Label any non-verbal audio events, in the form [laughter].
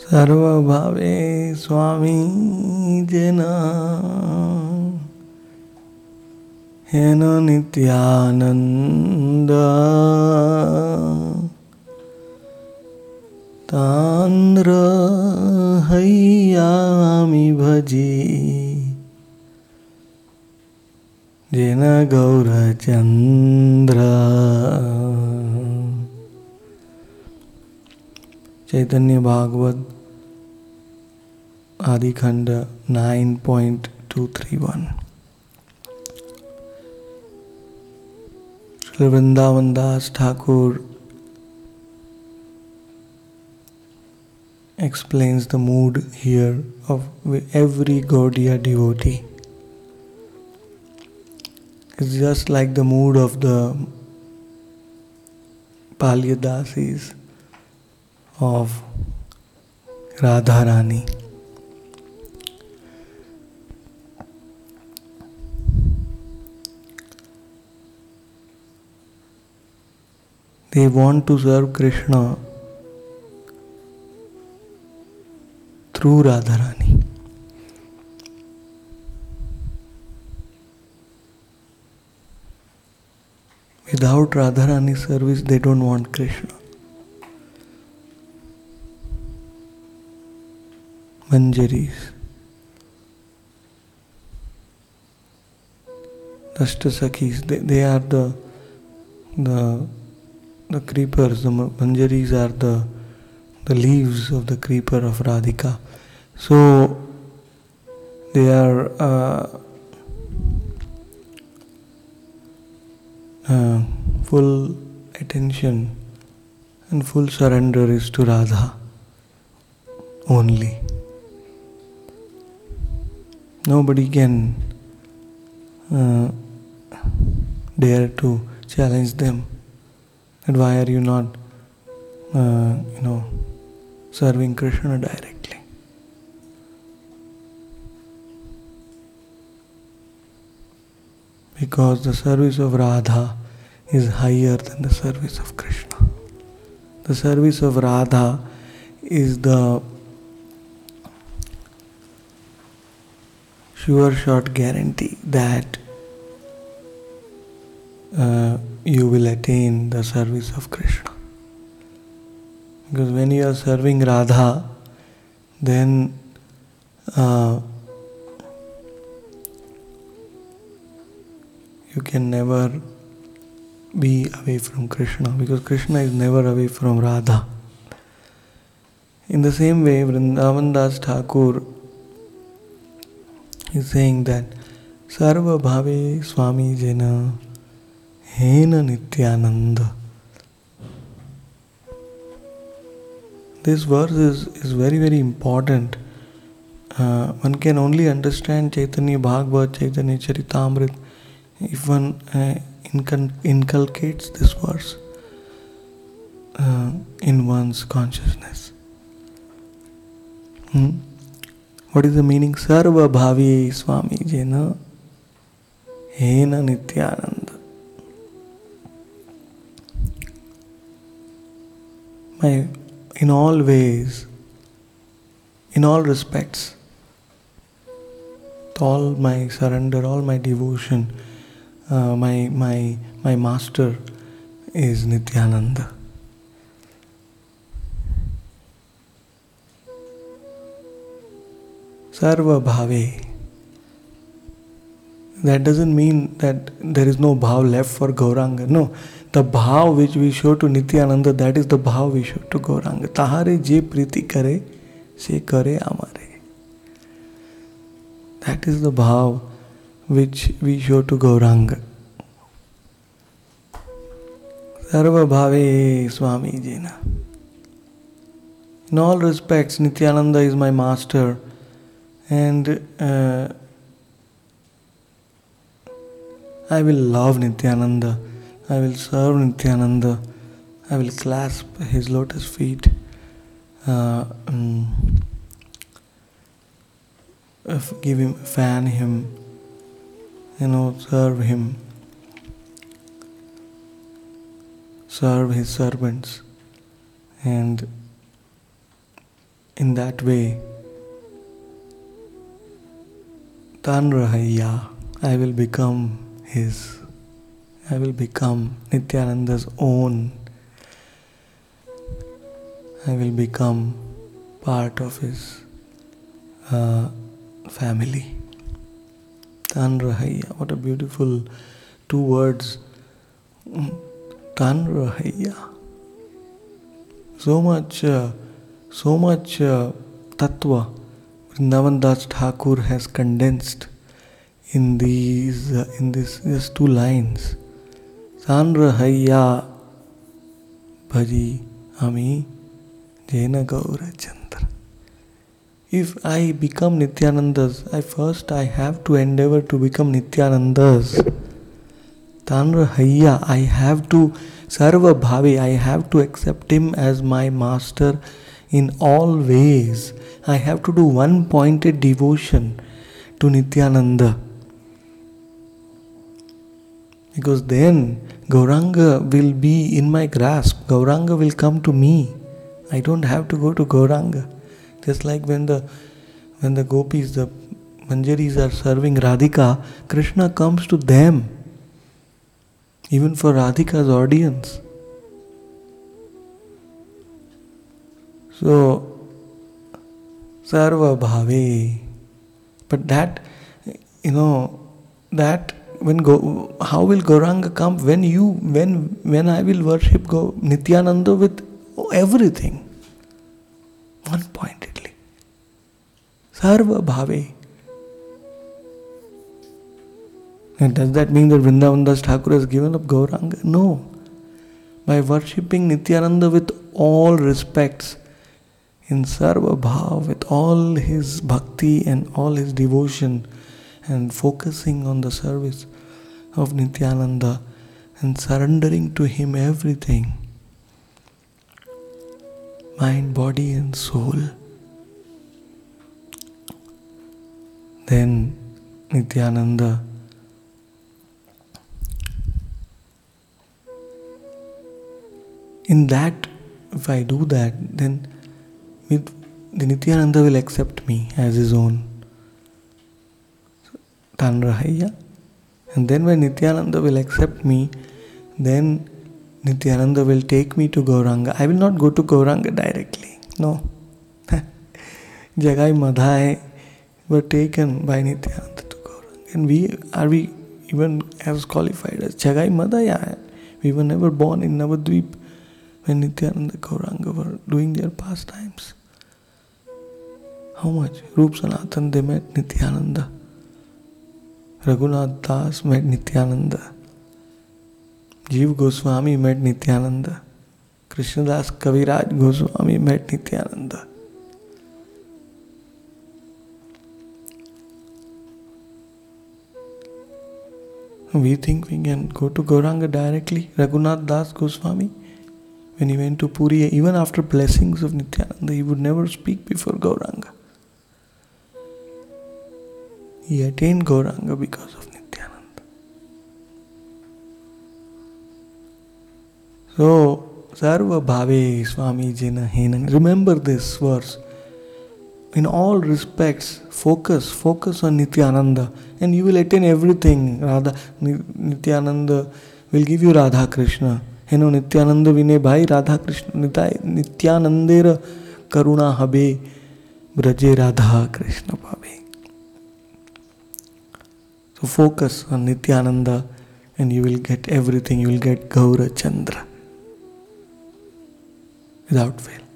सर्वभावे स्वामी जना हेन नित्यानन्द तान्द्र हैयामि भजी। जेन Gaurachandra. Chaitanya Bhagavata Adi Khanda nine point two three one. Vrindavan Das Thakur explains the mood here of every Gaudiya devotee it's just like the mood of the palya das is of Radharani. They want to serve Krishna through Radharani. Without Radharani service, they don't want Krishna. Manjaris. Ashtasakhis, they, they are the the the creepers, the manjaris are the the leaves of the creeper of Radhika. So they are uh, uh, full attention and full surrender is to Radha only. Nobody can uh, dare to challenge them. And why are you not, uh, you know, serving Krishna directly? Because the service of Radha is higher than the service of Krishna. The service of Radha is the sure shot guarantee that uh, you will attain the service of Krishna. Because when you are serving Radha, then uh, you can never be away from Krishna because Krishna is never away from Radha. In the same way, Vrindavan Das Thakur is saying that Sarva Bhave Swami Jena Hena Nityananda. This verse is, is very, very important. Uh, one can only understand Chaitanya Bhagavad, Chaitanya Charitamrit if one uh, inculcates this verse uh, in one's consciousness. Hmm? What is the meaning? Sarva Bhavi Swami Jena Hena Nityananda. My, in all ways, in all respects, all my surrender, all my devotion, uh, my my my master is Nityananda. Sarva Bhave. That doesn't mean that there is no bhav left for Gauranga. No, the bhav which we show to Nityananda, that is the bhav we show to Gauranga. Tahare je priti kare, se kare amare. That is the bhav which we show to Gauranga. Sarva Bhave Swami Jena. In all respects, Nityananda is my master, and uh, I will love Nityananda, I will serve Nityananda, I will clasp his lotus feet, uh, um, give him, fan him, you know, serve him, serve his servants, and in that way, Tan Rahaya, I will become his. I will become Nityananda's own. I will become part of his uh, family. Tan Rahaya, what a beautiful two words. Tan Rahaya. So much, uh, so much uh, tattva Vrindavan Das Thakur has condensed in these uh, in this just two lines. Sandra Hayya Bhaji Ami Jena Gaura Chandra. If I become Nityanandas, I first I have to endeavor to become Nityanandas. Tanra Hayya, I have to Sarva Bhavi, I have to accept him as my master in all ways. I have to do one pointed devotion to Nityananda. Because then Gauranga will be in my grasp, Gauranga will come to me. I don't have to go to Gauranga. Just like when the when the gopis, the manjaris are serving Radhika, Krishna comes to them. Even for Radhika's audience. So Sarva Bhave. But that, you know, that when go, how will Gauranga come when you when when I will worship Go Nityananda with everything, one pointedly. Sarva Bhave. And does that mean that Vrindavan Das Thakur has given up Gauranga? No. By worshipping Nityananda with all respects, in Sarva Bhav with all his bhakti and all his devotion and focusing on the service of Nityananda and surrendering to him everything mind, body, and soul. Then Nityananda in that if I do that then the Nityananda will accept me as his own. Tanrahaya. And then when Nityananda will accept me, then Nityananda will take me to Gauranga. I will not go to Gauranga directly. No. [laughs] Jagai Madhai were taken by Nityananda to Gauranga. And we are we even as qualified as Jagai Madhai. We were never born in Navadvip when Nityananda Gauranga were doing their pastimes. How much Rupa Sanatana they met Nityananda Raghunath Das met Nityananda Jiva Goswami met Nityananda Krishnadas Kaviraj Goswami met Nityananda we think we can go to Gauranga directly Raghunath Das Goswami when you went to Puri even after blessings of Nityananda you would never speak before Gauranga He attained Gauranga because of Nityananda. So, Sarva Bhave Swami Jina Hena. Remember this verse. In all respects, focus, focus on Nityananda, and you will attain everything. Radha Nityananda will give you Radha Krishna. Nityananda Vinay Bhai Radha Krishna Nityanandera Karuna Habe Braje Radha Krishna Bhave. So focus on Nityananda and you will get everything. You will get Gaura Chandra without fail.